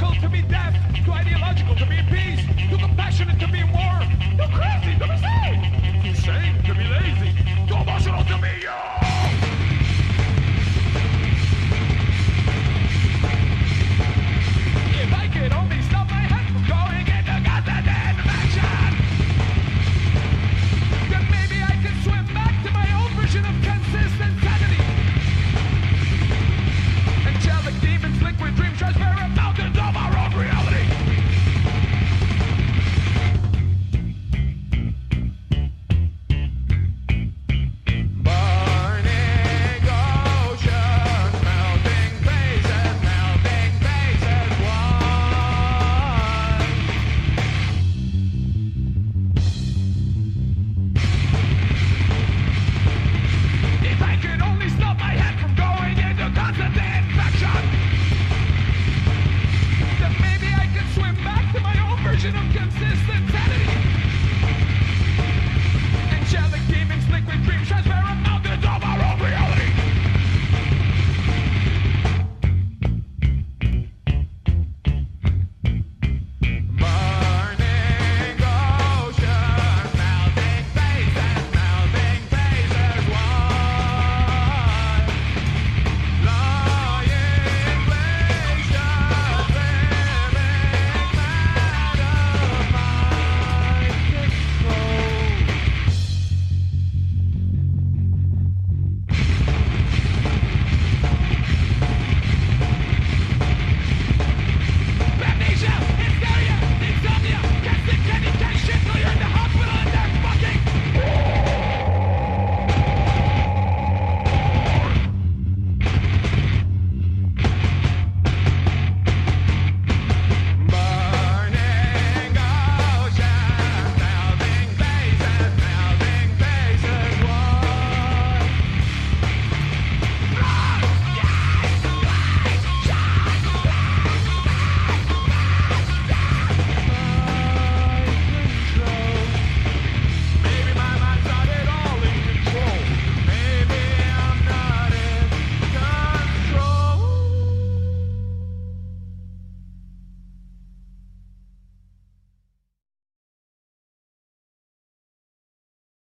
to be deaf, to ideological to be impeded. Consistent insanity